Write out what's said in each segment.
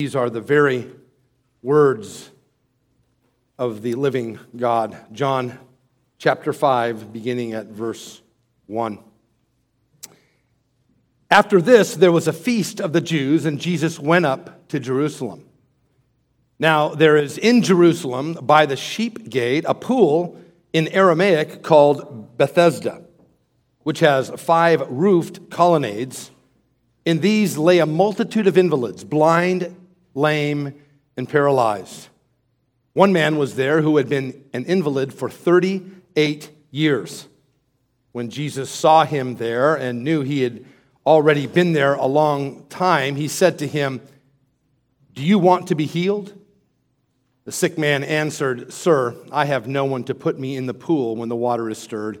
These are the very words of the living God. John chapter 5, beginning at verse 1. After this, there was a feast of the Jews, and Jesus went up to Jerusalem. Now, there is in Jerusalem, by the sheep gate, a pool in Aramaic called Bethesda, which has five roofed colonnades. In these lay a multitude of invalids, blind, lame, and paralyzed. One man was there who had been an invalid for 38 years. When Jesus saw him there and knew he had already been there a long time, he said to him, Do you want to be healed? The sick man answered, Sir, I have no one to put me in the pool when the water is stirred.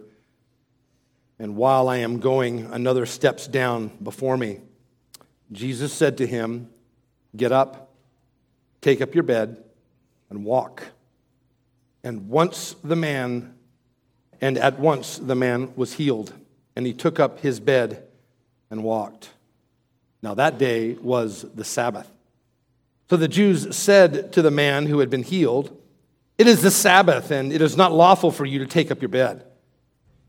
And while I am going, another steps down before me. Jesus said to him, Get up, take up your bed, and walk. And once the man, and at once the man was healed, and he took up his bed and walked. Now that day was the Sabbath. So the Jews said to the man who had been healed, It is the Sabbath, and it is not lawful for you to take up your bed.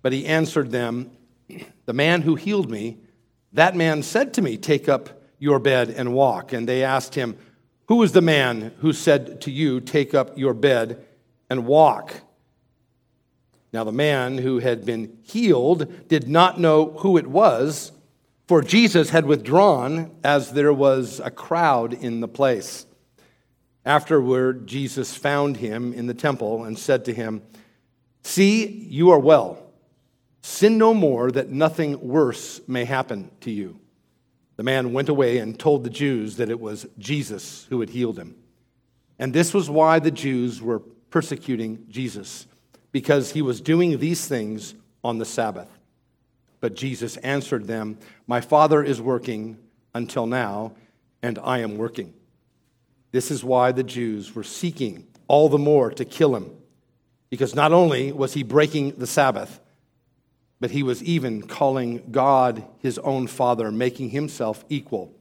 But he answered them, The man who healed me, that man said to me, Take up your bed and walk. And they asked him, Who is the man who said to you, Take up your bed and walk? Now, the man who had been healed did not know who it was, for Jesus had withdrawn as there was a crowd in the place. Afterward, Jesus found him in the temple and said to him, See, you are well. Sin no more, that nothing worse may happen to you. The man went away and told the Jews that it was Jesus who had healed him. And this was why the Jews were persecuting Jesus, because he was doing these things on the Sabbath. But Jesus answered them, My Father is working until now, and I am working. This is why the Jews were seeking all the more to kill him, because not only was he breaking the Sabbath, but he was even calling God his own Father, making himself equal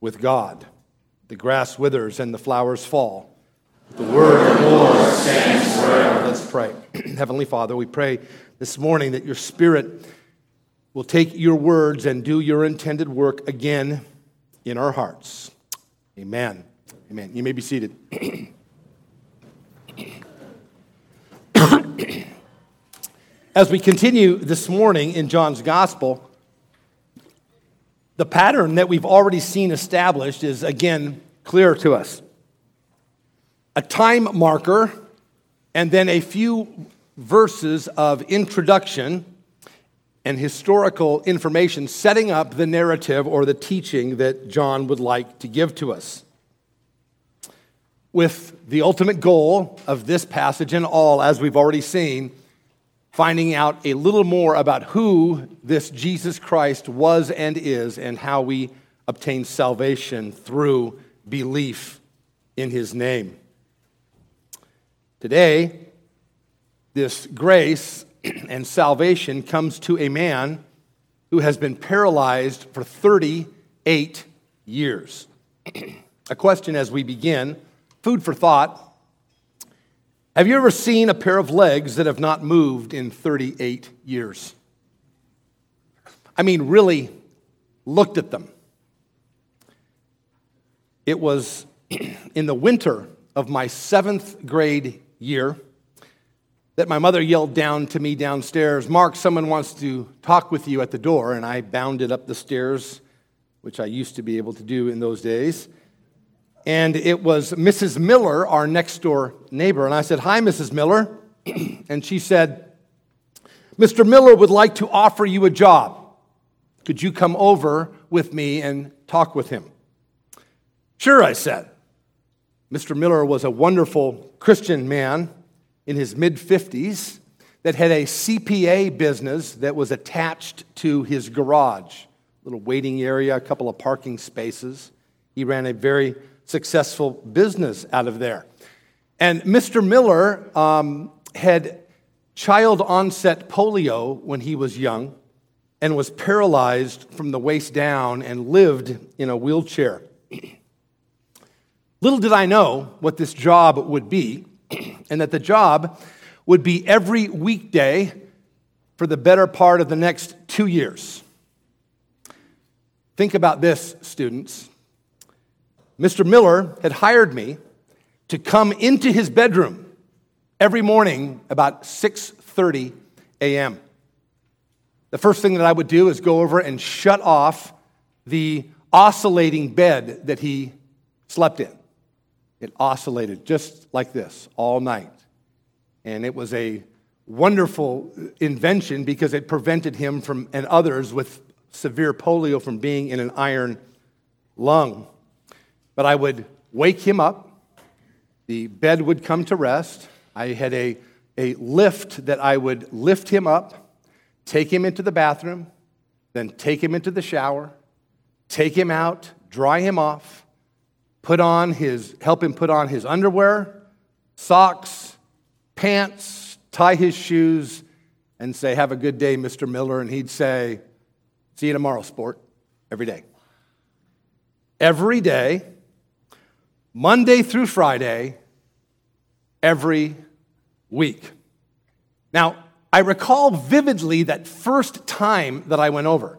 with God. The grass withers and the flowers fall. The word of the Lord stands forever. Let's pray. Heavenly Father, we pray this morning that your Spirit will take your words and do your intended work again in our hearts. Amen. Amen. You may be seated. As we continue this morning in John's gospel, the pattern that we've already seen established is again clear to us. A time marker and then a few verses of introduction and historical information setting up the narrative or the teaching that John would like to give to us. With the ultimate goal of this passage and all, as we've already seen, finding out a little more about who this Jesus Christ was and is, and how we obtain salvation through belief in his name. Today, this grace and salvation comes to a man who has been paralyzed for 38 years. a question as we begin, food for thought. Have you ever seen a pair of legs that have not moved in 38 years? I mean, really looked at them. It was in the winter of my seventh grade year that my mother yelled down to me downstairs, Mark, someone wants to talk with you at the door. And I bounded up the stairs, which I used to be able to do in those days and it was Mrs. Miller, our next door neighbor. And I said, Hi, Mrs. Miller. and she said, Mr. Miller would like to offer you a job. Could you come over with me and talk with him? Sure, I said. Mr. Miller was a wonderful Christian man in his mid 50s that had a CPA business that was attached to his garage, a little waiting area, a couple of parking spaces. He ran a very successful business out of there. And Mr. Miller um, had child onset polio when he was young and was paralyzed from the waist down and lived in a wheelchair. Little did I know what this job would be, and that the job would be every weekday for the better part of the next two years. Think about this, students. Mr. Miller had hired me to come into his bedroom every morning about 6:30 a.m. The first thing that I would do is go over and shut off the oscillating bed that he slept in. It oscillated just like this all night. And it was a wonderful invention because it prevented him from and others with severe polio from being in an iron lung. But I would wake him up, the bed would come to rest. I had a, a lift that I would lift him up, take him into the bathroom, then take him into the shower, take him out, dry him off, put on his, help him put on his underwear, socks, pants, tie his shoes, and say, Have a good day, Mr. Miller. And he'd say, See you tomorrow, sport, every day. Every day, Monday through Friday, every week. Now, I recall vividly that first time that I went over.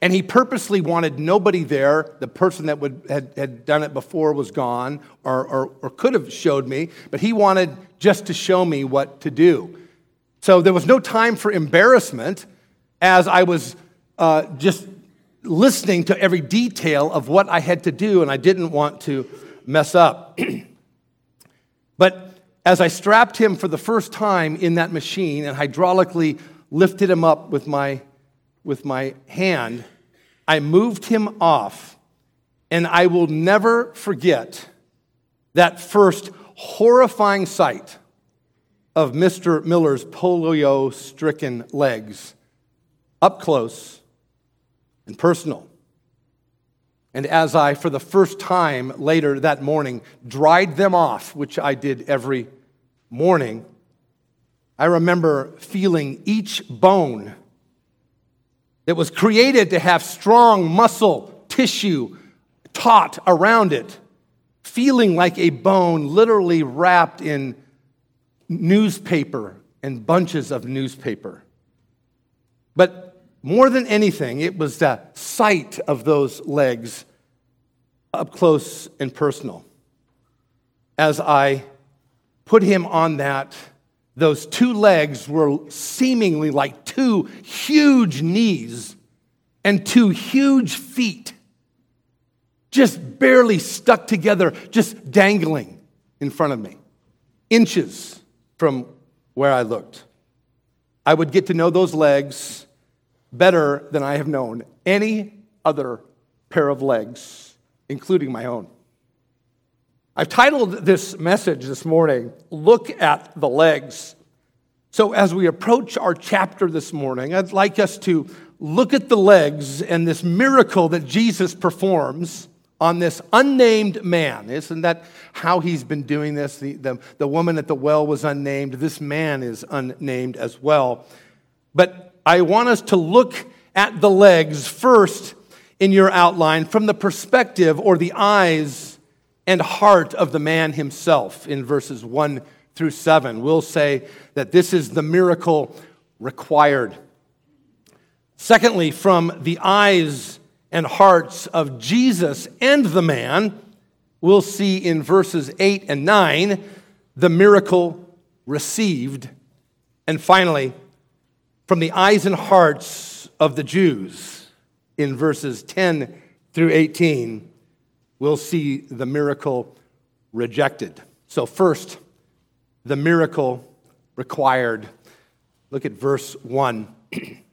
And he purposely wanted nobody there. The person that would, had, had done it before was gone or, or, or could have showed me, but he wanted just to show me what to do. So there was no time for embarrassment as I was uh, just listening to every detail of what I had to do, and I didn't want to mess up. but as I strapped him for the first time in that machine and hydraulically lifted him up with my, with my hand, I moved him off. And I will never forget that first horrifying sight of Mr. Miller's polio stricken legs up close and personal. And as I, for the first time later that morning, dried them off, which I did every morning, I remember feeling each bone that was created to have strong muscle tissue taut around it, feeling like a bone literally wrapped in newspaper and bunches of newspaper. But more than anything, it was the sight of those legs up close and personal. As I put him on that, those two legs were seemingly like two huge knees and two huge feet, just barely stuck together, just dangling in front of me, inches from where I looked. I would get to know those legs better than I have known any other pair of legs, including my own. I've titled this message this morning, Look at the Legs. So, as we approach our chapter this morning, I'd like us to look at the legs and this miracle that Jesus performs on this unnamed man. Isn't that how he's been doing this? The, the, the woman at the well was unnamed. This man is unnamed as well. But I want us to look at the legs first in your outline from the perspective or the eyes and heart of the man himself in verses 1 through 7. We'll say that this is the miracle required. Secondly, from the eyes and hearts of Jesus and the man, we'll see in verses 8 and 9 the miracle received. And finally, from the eyes and hearts of the Jews in verses 10 through 18, we'll see the miracle rejected. So, first, the miracle required. Look at verse 1.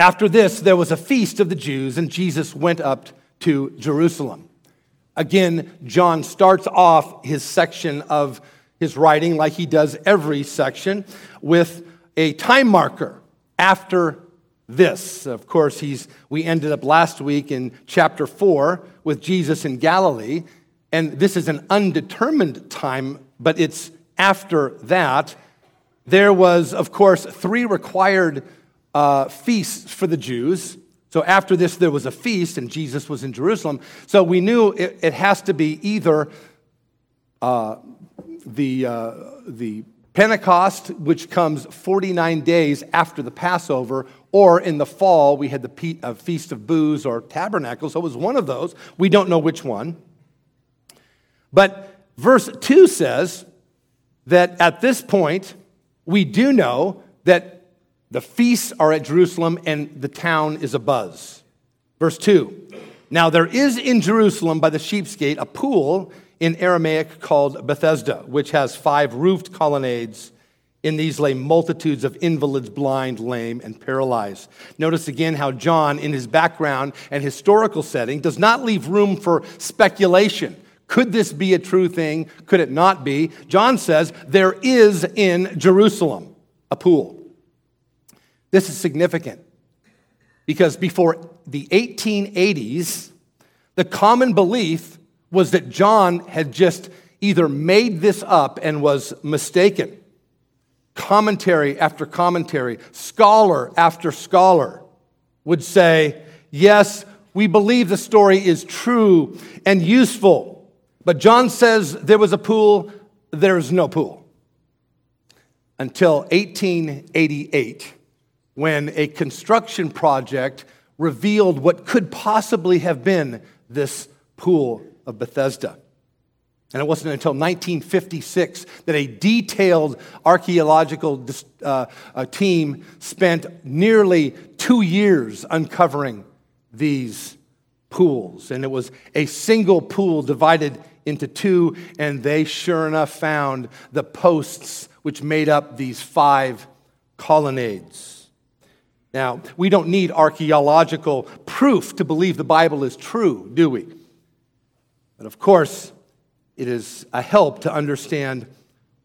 After this, there was a feast of the Jews, and Jesus went up to Jerusalem. Again, John starts off his section of his writing, like he does every section, with a time marker after this. Of course, he's, we ended up last week in chapter 4 with Jesus in Galilee, and this is an undetermined time, but it's after that. There was, of course, three required uh, feasts for the Jews. So after this, there was a feast, and Jesus was in Jerusalem. So we knew it, it has to be either uh, the, uh, the Pentecost, which comes 49 days after the Passover, or in the fall, we had the uh, Feast of Booths or Tabernacles. So it was one of those. We don't know which one. But verse 2 says that at this point, we do know that the feasts are at Jerusalem and the town is abuzz. Verse 2 Now there is in Jerusalem by the sheep's gate a pool in Aramaic called Bethesda, which has five roofed colonnades. In these lay multitudes of invalids, blind, lame, and paralyzed. Notice again how John, in his background and historical setting, does not leave room for speculation. Could this be a true thing? Could it not be? John says there is in Jerusalem a pool. This is significant because before the 1880s, the common belief was that John had just either made this up and was mistaken. Commentary after commentary, scholar after scholar would say, Yes, we believe the story is true and useful. But John says there was a pool, there's no pool. Until 1888, when a construction project revealed what could possibly have been this pool of Bethesda. And it wasn't until 1956 that a detailed archaeological uh, uh, team spent nearly two years uncovering these pools. And it was a single pool divided into two, and they sure enough found the posts which made up these five colonnades. Now, we don't need archaeological proof to believe the Bible is true, do we? But of course, it is a help to understand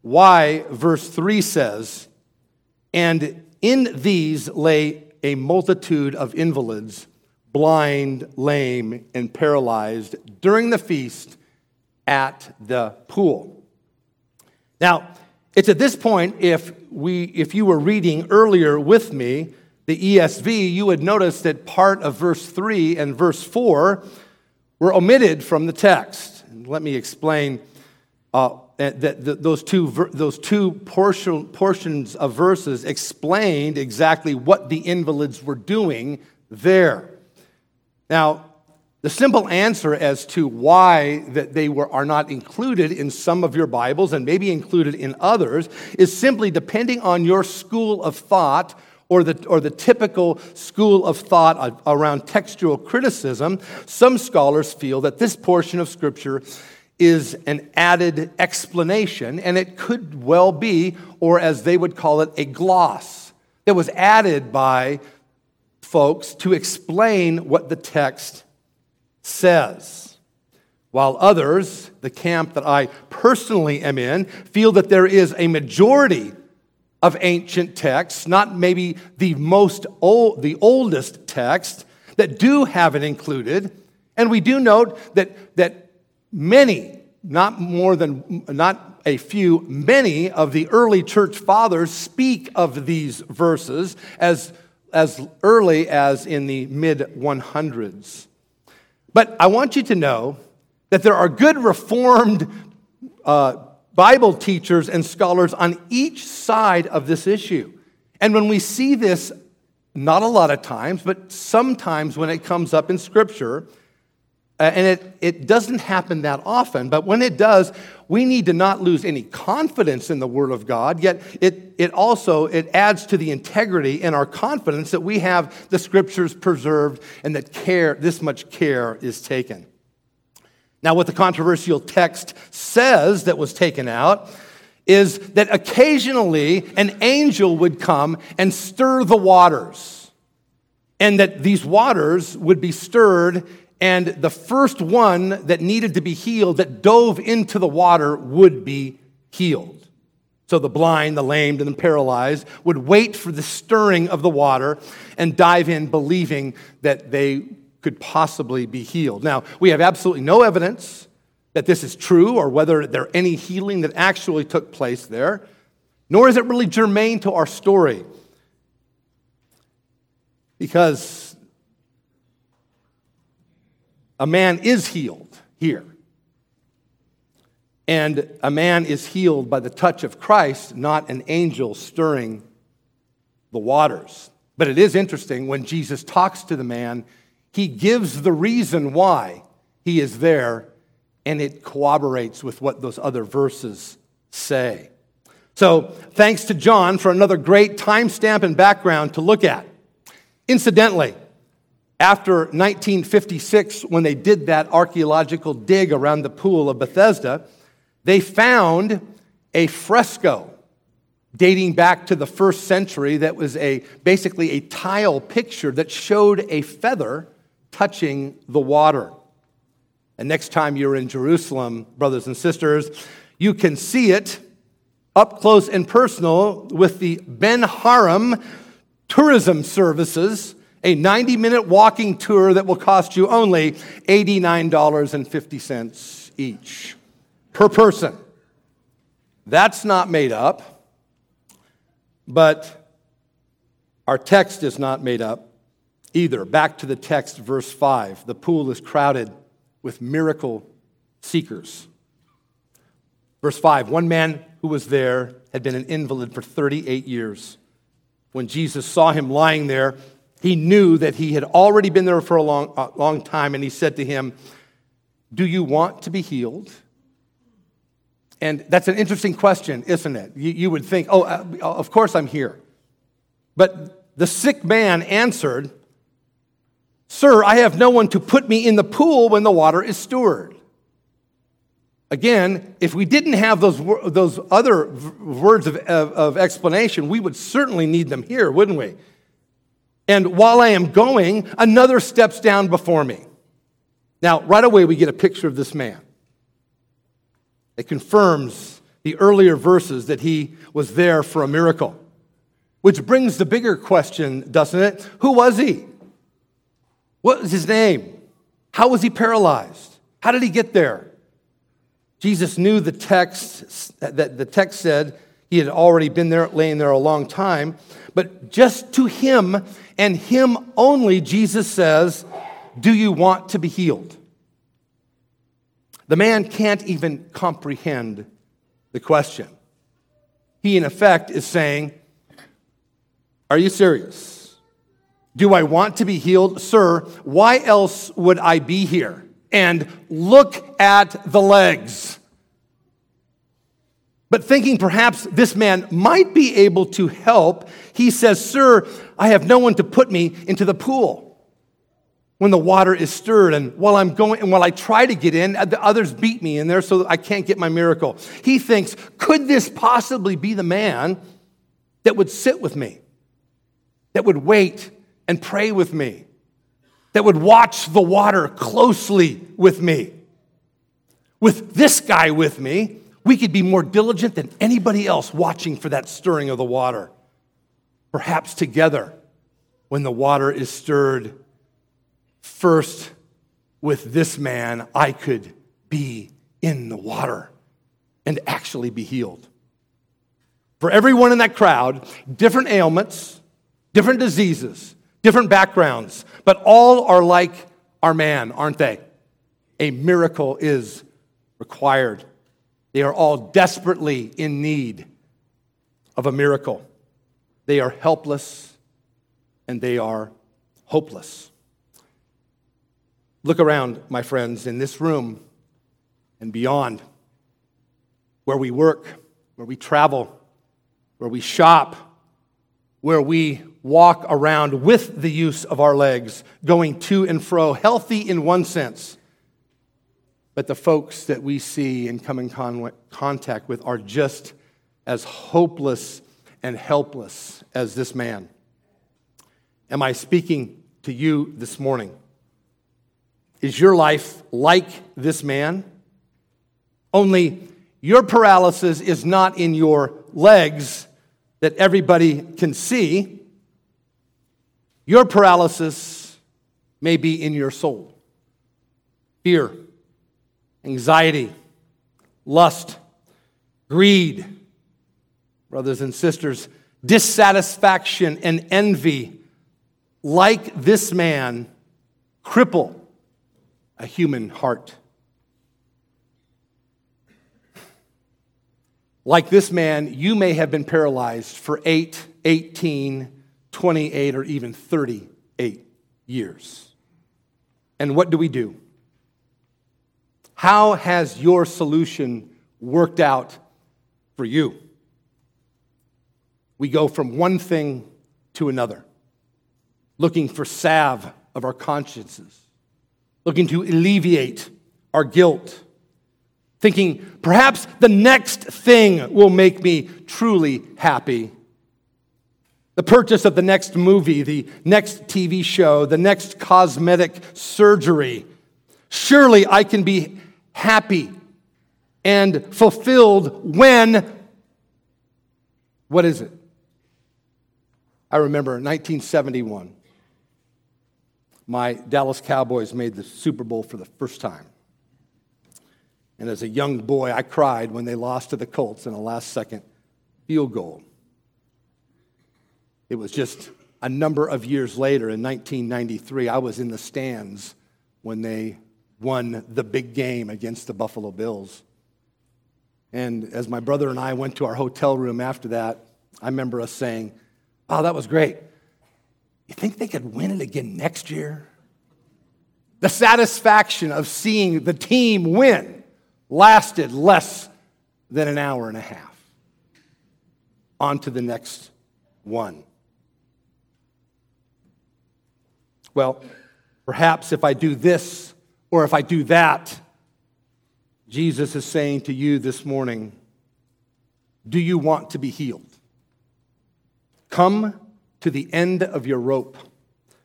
why verse 3 says, And in these lay a multitude of invalids, blind, lame, and paralyzed during the feast at the pool. Now, it's at this point, if, we, if you were reading earlier with me, the ESV, you would notice that part of verse 3 and verse 4 were omitted from the text. And let me explain uh, that, those two, those two portion, portions of verses explained exactly what the invalids were doing there. Now, the simple answer as to why that they were, are not included in some of your Bibles and maybe included in others is simply depending on your school of thought or the, or the typical school of thought around textual criticism, some scholars feel that this portion of Scripture is an added explanation, and it could well be, or as they would call it, a gloss that was added by folks to explain what the text says. While others, the camp that I personally am in, feel that there is a majority of ancient texts, not maybe the most old, the oldest text, that do have it included. And we do note that, that many, not more than, not a few, many of the early church fathers speak of these verses as, as early as in the mid 100s. But I want you to know that there are good Reformed uh, Bible teachers and scholars on each side of this issue. And when we see this, not a lot of times, but sometimes when it comes up in Scripture, uh, and it, it doesn't happen that often, but when it does, we need to not lose any confidence in the Word of God, yet it, it also it adds to the integrity and our confidence that we have the Scriptures preserved and that care, this much care is taken. Now, what the controversial text says that was taken out is that occasionally an angel would come and stir the waters, and that these waters would be stirred, and the first one that needed to be healed, that dove into the water, would be healed. So the blind, the lamed, and the paralyzed would wait for the stirring of the water and dive in, believing that they could possibly be healed. Now, we have absolutely no evidence that this is true or whether there any healing that actually took place there, nor is it really germane to our story. Because a man is healed here. And a man is healed by the touch of Christ, not an angel stirring the waters. But it is interesting when Jesus talks to the man, he gives the reason why he is there, and it corroborates with what those other verses say. So, thanks to John for another great timestamp and background to look at. Incidentally, after 1956, when they did that archaeological dig around the pool of Bethesda, they found a fresco dating back to the first century that was a, basically a tile picture that showed a feather touching the water. And next time you're in Jerusalem, brothers and sisters, you can see it up close and personal with the Ben Haram Tourism Services, a 90 minute walking tour that will cost you only $89.50 each per person. That's not made up, but our text is not made up either. Back to the text, verse 5. The pool is crowded with miracle seekers. Verse 5 One man who was there had been an invalid for 38 years. When Jesus saw him lying there, he knew that he had already been there for a long, a long time, and he said to him, Do you want to be healed? And that's an interesting question, isn't it? You, you would think, Oh, uh, of course I'm here. But the sick man answered, Sir, I have no one to put me in the pool when the water is stirred. Again, if we didn't have those, those other words of, of, of, explanation, we would certainly need them here, wouldn't we? And while I am going, another steps down before me. Now, right away, we get a picture of this man. It confirms the earlier verses that he was there for a miracle. Which brings the bigger question, doesn't it? Who was he? What was his name? How was he paralyzed? How did he get there? Jesus knew the text that the text said he had already been there, laying there a long time. But just to him and him only, Jesus says, Do you want to be healed? The man can't even comprehend the question. He, in effect, is saying, Are you serious? Do I want to be healed? Sir, why else would I be here? and look at the legs. But thinking perhaps this man might be able to help, he says, Sir, I have no one to put me into the pool when the water is stirred. And while I'm going, and while I try to get in, the others beat me in there so I can't get my miracle. He thinks, Could this possibly be the man that would sit with me, that would wait and pray with me? that would watch the water closely with me. With this guy with me, we could be more diligent than anybody else watching for that stirring of the water. Perhaps together, when the water is stirred, first with this man, I could be in the water and actually be healed. For everyone in that crowd, different ailments, different diseases, different backgrounds, but all are like our man, aren't they? A miracle is required. They are all desperately in need of a miracle. They are helpless and they are hopeless. Look around, my friends, in this room and beyond, where we work, where we travel, where we shop, where we walk around with the use of our legs, going to and fro, healthy in one sense. But the folks that we see and come in con- contact with are just as hopeless and helpless as this man. Am I speaking to you this morning? Is your life like this man? Only your paralysis is not in your legs that everybody can see. Your paralysis may be in your soul fear, anxiety, lust, greed, brothers and sisters, dissatisfaction and envy, like this man, cripple a human heart. Like this man, you may have been paralyzed for 8, 18, 28, or even 38 years. And what do we do? How has your solution worked out for you? We go from one thing to another, looking for salve of our consciences, looking to alleviate our guilt, thinking perhaps the next thing will make me truly happy. The purchase of the next movie, the next TV show, the next cosmetic surgery. Surely I can be happy and fulfilled when. What is it? I remember 1971. My Dallas Cowboys made the Super Bowl for the first time. And as a young boy, I cried when they lost to the Colts in a last second field goal. It was just a number of years later, in 1993, I was in the stands when they won the big game against the Buffalo Bills. And as my brother and I went to our hotel room after that, I remember us saying, Oh, that was great. You think they could win it again next year? The satisfaction of seeing the team win lasted less than an hour and a half. On to the next one. Well, perhaps if I do this or if I do that, Jesus is saying to you this morning, do you want to be healed? Come to the end of your rope.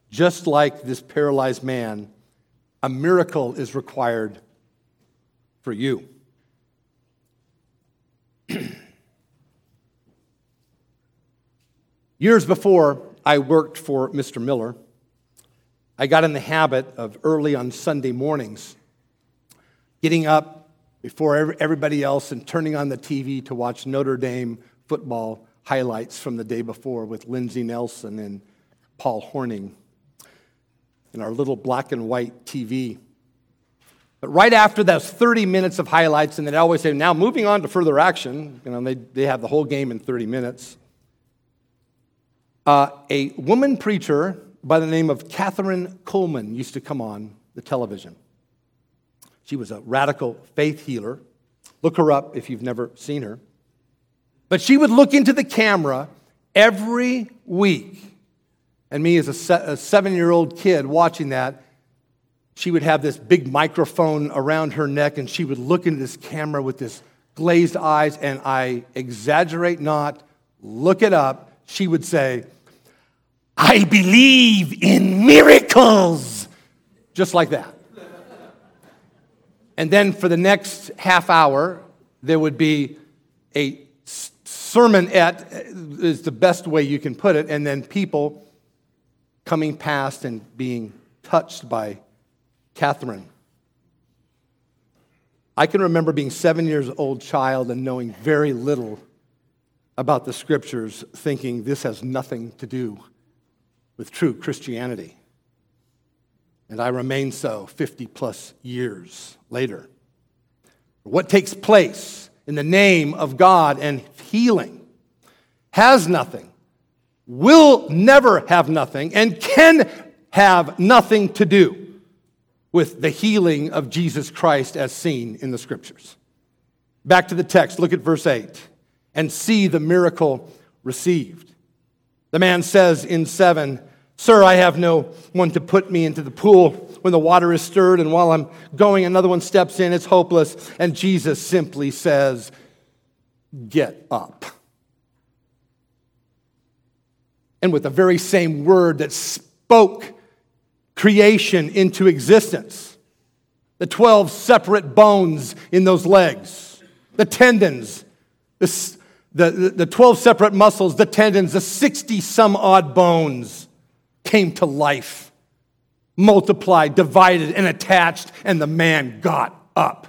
Just like this paralyzed man, a miracle is required for you. Years before I worked for Mr. Miller, I got in the habit of early on Sunday mornings getting up before everybody else and turning on the TV to watch Notre Dame football highlights from the day before with Lindsey Nelson and Paul Hornung in our little black and white TV. But right after those 30 minutes of highlights, and they'd always say, now moving on to further action, you know, they, they have the whole game in 30 minutes. Uh, a woman preacher by the name of Kathryn Kuhlman used to come on the television. She was a radical faith healer. Look her up if you've never seen her. But she would look into the camera every week. And me, as a, seven year old kid watching that, she would have this big microphone around her neck and she would look into this camera with this glazed eyes. And I exaggerate not, look it up. She would say, I believe in miracles. Just like that. And then for the next half hour, there would be a sermonette uh, is the best way you can put it, and then people coming past and being touched by Kathryn. I can remember being seven years old child and knowing very little about the scriptures, thinking this has nothing to do with true Christianity. And I remain so 50 plus years later. What takes place in the name of God and healing has nothing, will never have nothing, and can have nothing to do with the healing of Jesus Christ as seen in the scriptures. Back to the text, look at verse 8 and see the miracle received. The man says in 7, Sir, I have no one to put me into the pool when the water is stirred, and while I'm going, another one steps in. It's hopeless. And Jesus simply says, Get up. And with the very same word that spoke creation into existence, the 12 separate bones in those legs, the tendons, the, the, the 12 separate muscles, the tendons, the 60 some odd bones came to life, multiplied, divided, and attached, and the man got up.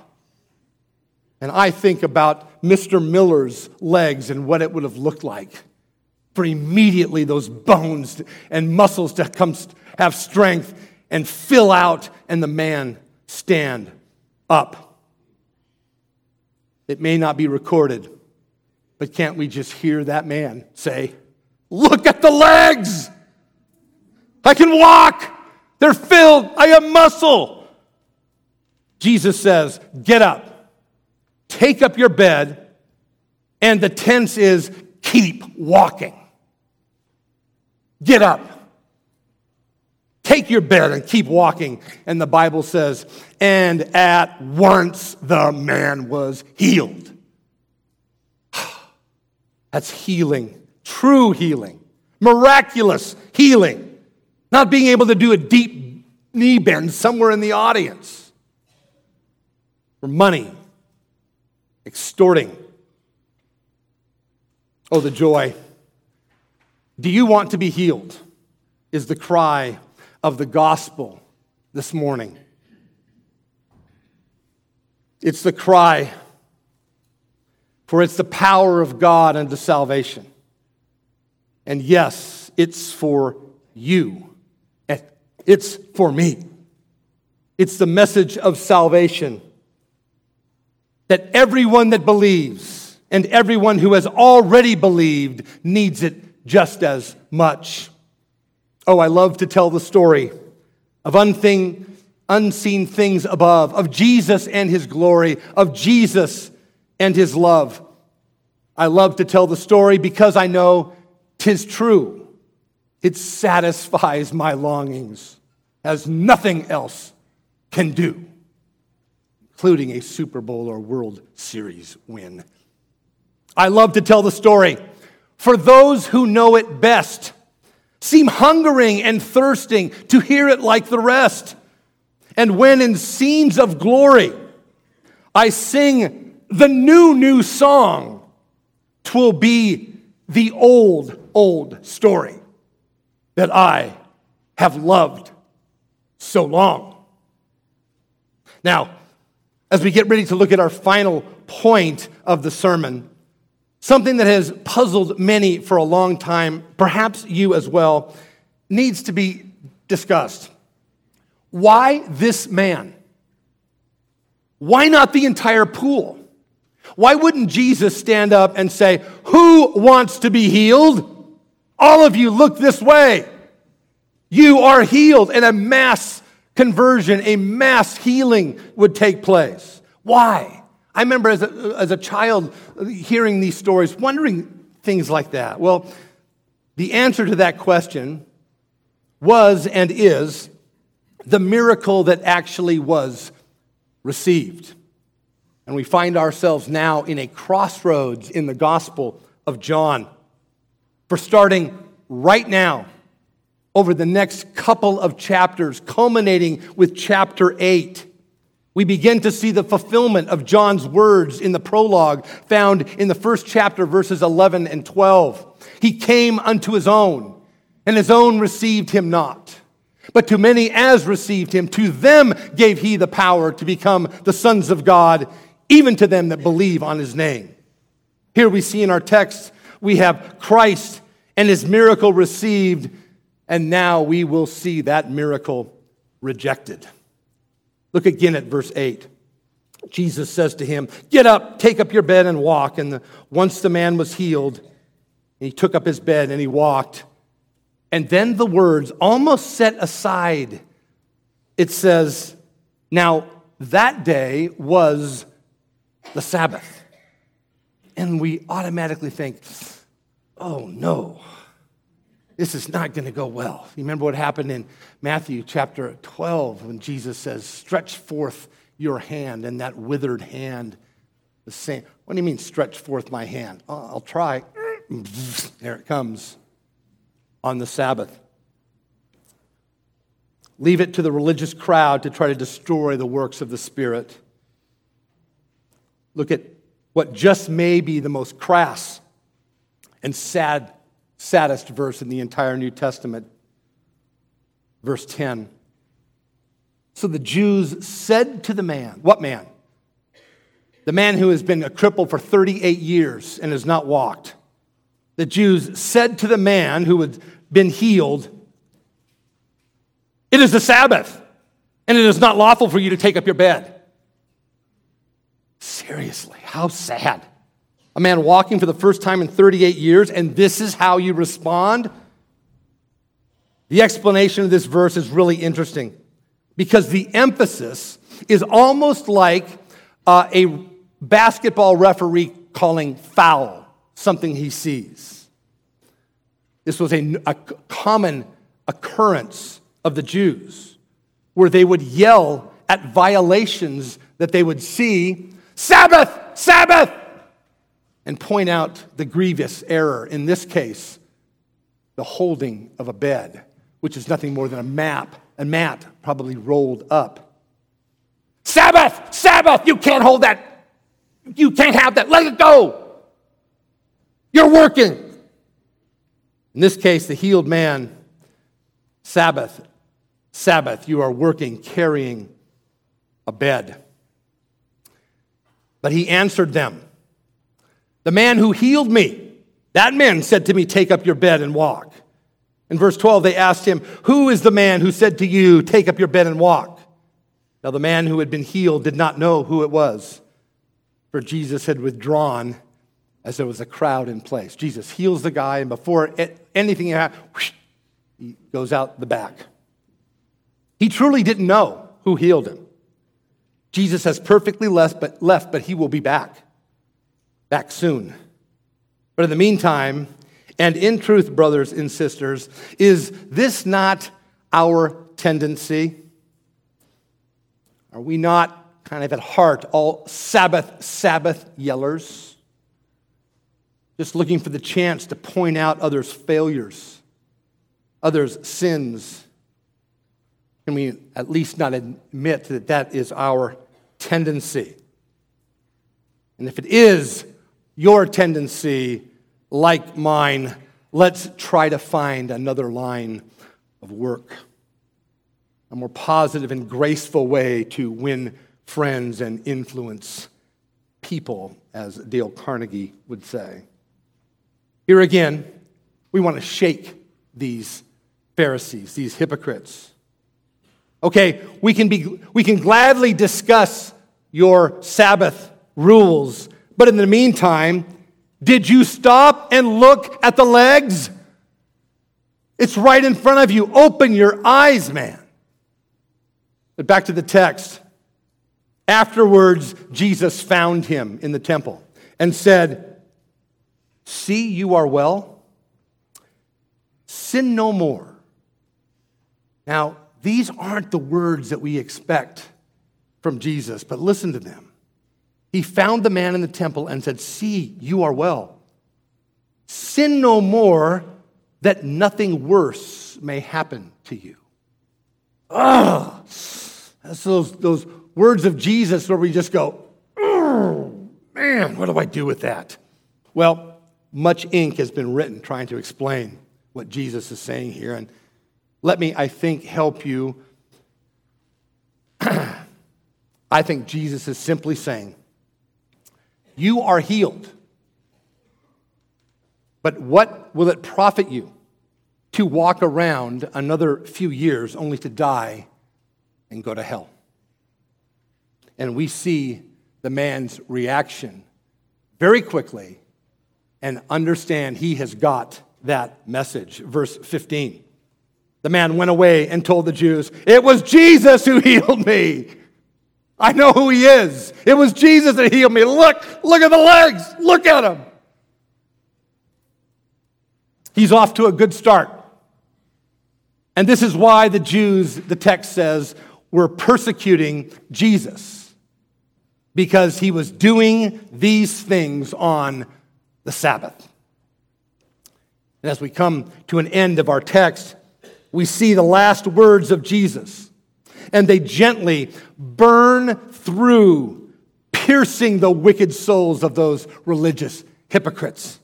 And I think about Mr. Miller's legs and what it would have looked like for immediately those bones and muscles to come have strength and fill out and the man stand up. It may not be recorded But can't we just hear that man say, Look at the legs! I can walk! They're filled. I have muscle. Jesus says, Get up, take up your bed, and the tense is keep walking. Get up. Take your bed and keep walking. And the Bible says, and at once the man was healed. That's healing, true healing, miraculous healing. Not being able to do a deep knee bend somewhere in the audience. For money, extorting. Oh, the joy. Do you want to be healed? Is the cry of the gospel this morning. It's the cry, for it's the power of God unto salvation. And yes, it's for you. And It's for me. It's the message of salvation that everyone that believes and everyone who has already believed needs it just as much. Oh, I love to tell the story of unthing, unseen things above, of Jesus and his glory, of Jesus and his love. I love to tell the story because I know tis true. It satisfies my longings as nothing else can do, including a Super Bowl or World Series win. I love to tell the story for those who know it best, seem hungering and thirsting to hear it like the rest. And when in scenes of glory I sing the new, new song, twill be the old, old story that I have loved so long. Now, as we get ready to look at our final point of the sermon, something that has puzzled many for a long time, perhaps you as well, needs to be discussed. Why this man? Why not the entire pool? Why wouldn't Jesus stand up and say, Who wants to be healed? All of you look this way. You are healed, and a mass conversion, a mass healing would take place. Why? I remember as a, as a child hearing these stories, wondering things like that. Well, the answer to that question was and is the miracle that actually was received. And we find ourselves now in a crossroads in the Gospel of John. For starting right now, over the next couple of chapters, culminating with chapter 8, we begin to see the fulfillment of John's words in the prologue found in the first chapter, verses 11 and 12. He came unto his own, and his own received him not. But to many as received him, to them gave he the power to become the sons of God, even to them that believe on his name. Here we see in our text, we have Christ and his miracle received, and now we will see that miracle rejected. Look again at verse 8. Jesus says to him, Get up, take up your bed, and walk. And the, once the man was healed, he took up his bed and he walked. And then the words, almost set aside, it says, Now that day was the Sabbath. And we automatically think, Oh no, this is not going to go well. You remember what happened in Matthew chapter 12 when Jesus says, Stretch forth your hand, and that withered hand, the same. What do you mean, stretch forth my hand? Oh, I'll try. There it comes on the Sabbath. Leave it to the religious crowd to try to destroy the works of the Spirit. Look at what just may be the most crass and sad saddest verse in the entire New Testament. Verse 10. So the Jews said to the man, What man? The man who has been a cripple for 38 years and has not walked. The Jews said to the man who had been healed, It is the Sabbath, and it is not lawful for you to take up your bed. Seriously, how sad. A man walking for the first time in 38 years, and this is how you respond? The explanation of this verse is really interesting because the emphasis is almost like uh, a basketball referee calling foul something he sees. This was a, a common occurrence of the Jews where they would yell at violations that they would see Sabbath, Sabbath, and point out the grievous error. In this case, the holding of a bed, which is nothing more than a map, a mat probably rolled up. Sabbath, Sabbath, you can't hold that. You can't have that. Let it go. You're working. In this case, the healed man, Sabbath, Sabbath, you are working, carrying a bed. But he answered them, The man who healed me, that man said to me, Take up your bed and walk. In verse 12, they asked him, Who is the man who said to you, Take up your bed and walk? Now, the man who had been healed did not know who it was, for Jesus had withdrawn as there was a crowd in place. Jesus heals the guy, and before anything happens, he goes out the back. He truly didn't know who healed him. Jesus has perfectly left but, left, but he will be back, back soon. But in the meantime, and in truth, brothers and sisters, is this not our tendency? Are we not kind of at heart all Sabbath, Sabbath yellers? Just looking for the chance to point out others' failures, others' sins. Can we at least not admit that that is our tendency. And if it is your tendency, like mine, let's try to find another line of work, a more positive and graceful way to win friends and influence people, as Dale Carnegie would say. Here again, we want to shake these Pharisees, these hypocrites. Okay, we can, be, we can gladly discuss your Sabbath rules, but in the meantime, did you stop and look at the legs? It's right in front of you. Open your eyes, man. But back to the text. Afterwards, Jesus found him in the temple and said, See, you are well. Sin no more. Now, these aren't the words that we expect from Jesus, but listen to them. He found the man in the temple and said, See, you are well. Sin no more, that nothing worse may happen to you. Ah, that's those, those words of Jesus where we just go, man, what do I do with that? Well, much ink has been written trying to explain what Jesus is saying here. And let me, I think, help you. I think Jesus is simply saying, You are healed. But what will it profit you to walk around another few years only to die and go to hell? And we see the man's reaction very quickly and understand he has got that message. Verse 15. The man went away and told the Jews, It was Jesus who healed me. I know who he is. It was Jesus that healed me. Look, look at the legs. Look at him. He's off to a good start. And this is why the Jews, the text says, were persecuting Jesus because he was doing these things on the Sabbath. And as we come to an end of our text, we see the last words of Jesus, and they gently burn through, piercing the wicked souls of those religious hypocrites.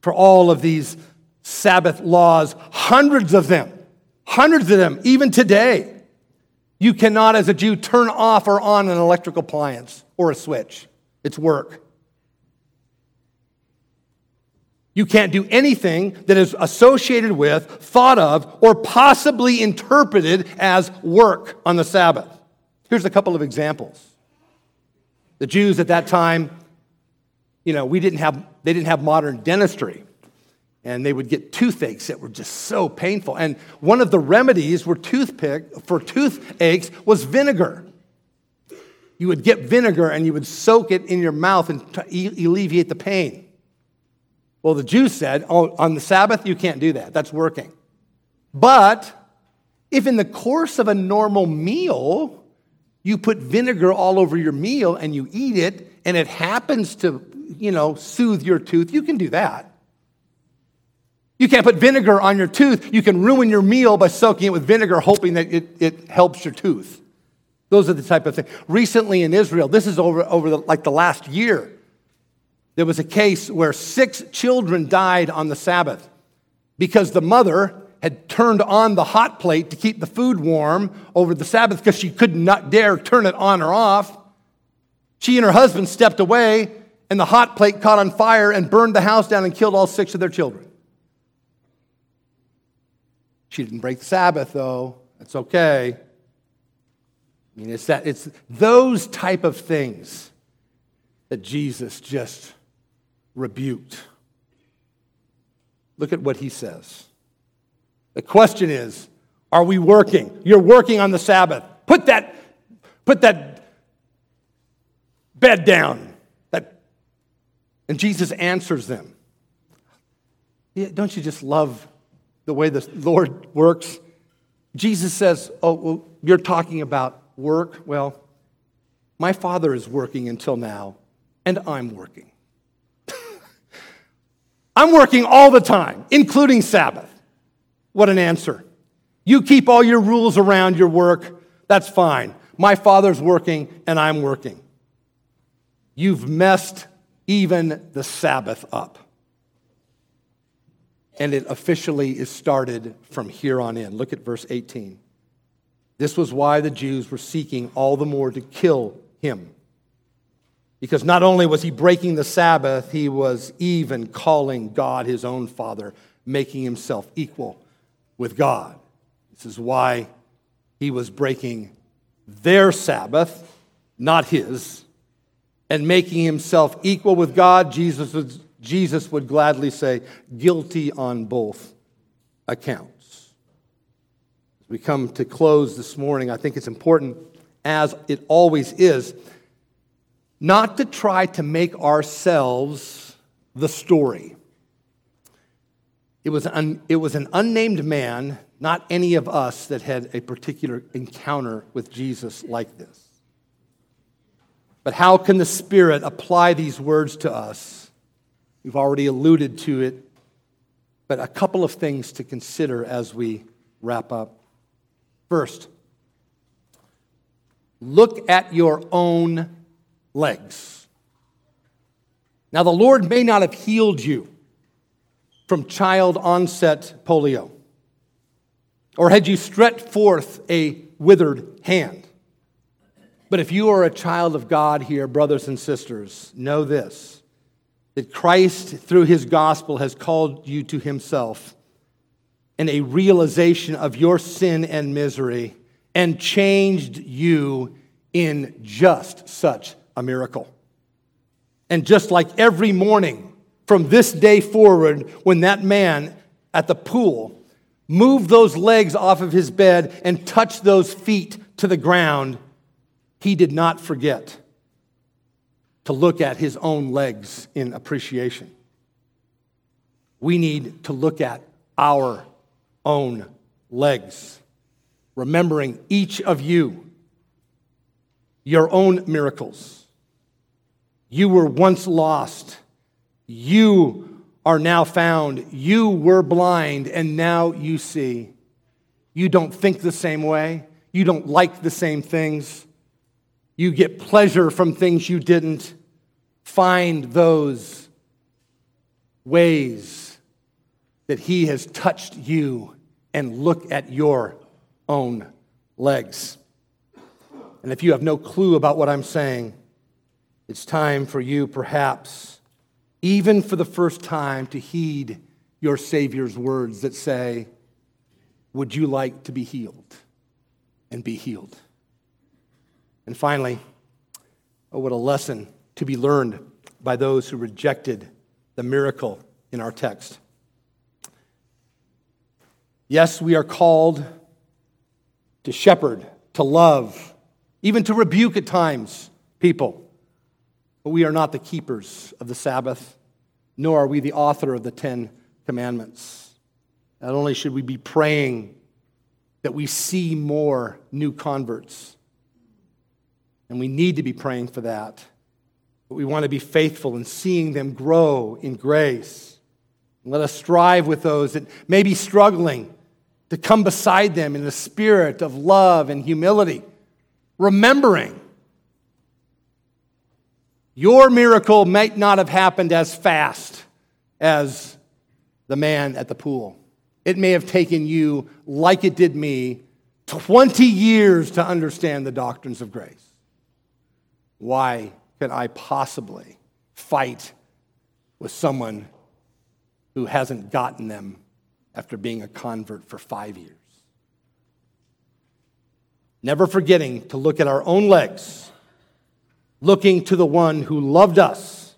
For all of these Sabbath laws, hundreds of them, hundreds of them, even today, you cannot, as a Jew, turn off or on an electrical appliance or a switch. It's work. You can't do anything that is associated with, thought of, or possibly interpreted as work on the Sabbath. Here's a couple of examples. The Jews at that time you know, we didn't have, they didn't have modern dentistry. And they would get toothaches that were just so painful. And one of the remedies were toothpick, for toothaches was vinegar. You would get vinegar and you would soak it in your mouth and alleviate the pain. Well, the Jews said, oh, on the Sabbath, you can't do that. That's working. But if in the course of a normal meal, you put vinegar all over your meal and you eat it, and it happens to, you know, soothe your tooth, you can do that. You can't put vinegar on your tooth. You can ruin your meal by soaking it with vinegar, hoping that it, it helps your tooth. Those are the type of things. Recently in Israel, this is over, over the, like the last year, there was a case where six children died on the Sabbath because the mother had turned on the hot plate to keep the food warm over the Sabbath because she could not dare turn it on or off. She and her husband stepped away, and the hot plate caught on fire and burned the house down and killed all six of their children. She didn't break the Sabbath, though. That's okay. I mean, it's that it's those type of things that Jesus just rebuked. Look at what he says. The question is, are we working? You're working on the Sabbath. Put that, put that bed down. That, and Jesus answers them. Yeah, don't you just love the way the Lord works? Jesus says, Oh, well, you're talking about work? Well, my Father is working until now, and I'm working. I'm working all the time, including Sabbath. What an answer. You keep all your rules around your work, that's fine. My Father's working, and I'm working. You've messed even the Sabbath up. And it officially is started from here on in. Look at verse 18. This was why the Jews were seeking all the more to kill him. Because not only was he breaking the Sabbath, he was even calling God his own Father, making himself equal with God. This is why he was breaking their Sabbath, not his, and making himself equal with God. Jesus would, Jesus would gladly say, guilty on both accounts As we come to close this morning, I think it's important, as it always is, not to try to make ourselves the story. It was, un, it was an unnamed man, not any of us, that had a particular encounter with Jesus like this. But how can the Spirit apply these words to us? We've already alluded to it, but a couple of things to consider as we wrap up. First, look at your own legs. Now, the Lord may not have healed you from child onset polio, or had you stretched forth a withered hand. But if you are a child of God here, brothers and sisters, know this that Christ, through his gospel, has called you to himself and a realization of your sin and misery and changed you in just such a miracle. And just like every morning from this day forward, when that man at the pool moved those legs off of his bed and touched those feet to the ground, he did not forget to look at his own legs in appreciation. We need to look at our own legs, remembering each of you, your own miracles. You were once lost. You are now found. You were blind, and now you see. You don't think the same way. You don't like the same things. You get pleasure from things you didn't. Find those ways that He has touched you and look at your own legs. And if you have no clue about what I'm saying, it's time for you, perhaps, even for the first time, to heed your Savior's words that say, Would you like to be healed? And be healed. And finally, oh, what a lesson to be learned by those who rejected the miracle in our text. Yes, we are called to shepherd, to love, even to rebuke at times people. But we are not the keepers of the Sabbath, nor are we the author of the Ten Commandments. Not only should we be praying that we see more new converts, and we need to be praying for that, but we want to be faithful in seeing them grow in grace. And let us strive with those that may be struggling to come beside them in a spirit of love and humility, remembering your miracle might not have happened as fast as the man at the pool. It may have taken you, like it did me, 20 years to understand the doctrines of grace. Why could I possibly fight with someone who hasn't gotten them after being a convert for five years. Never forgetting to look at our own legs, looking to the one who loved us,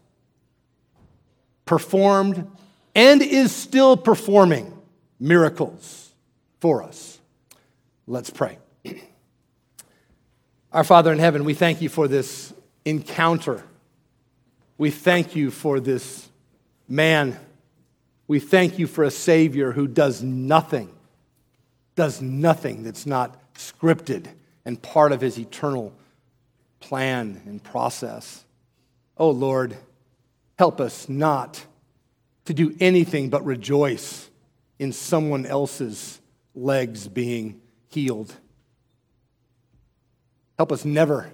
performed, and is still performing miracles for us. Let's pray. Our Father in heaven, we thank you for this encounter. We thank you for this man we thank you for a Savior who does nothing, does nothing that's not scripted and part of his eternal plan and process. Oh Lord, help us not to do anything but rejoice in someone else's legs being healed. Help us never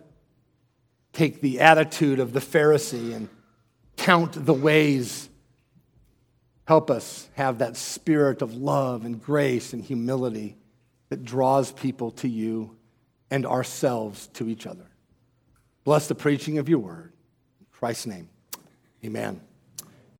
take the attitude of the Pharisee and count the ways Help us have that spirit of love and grace and humility that draws people to you and ourselves to each other. Bless the preaching of your word. In Christ's name, amen.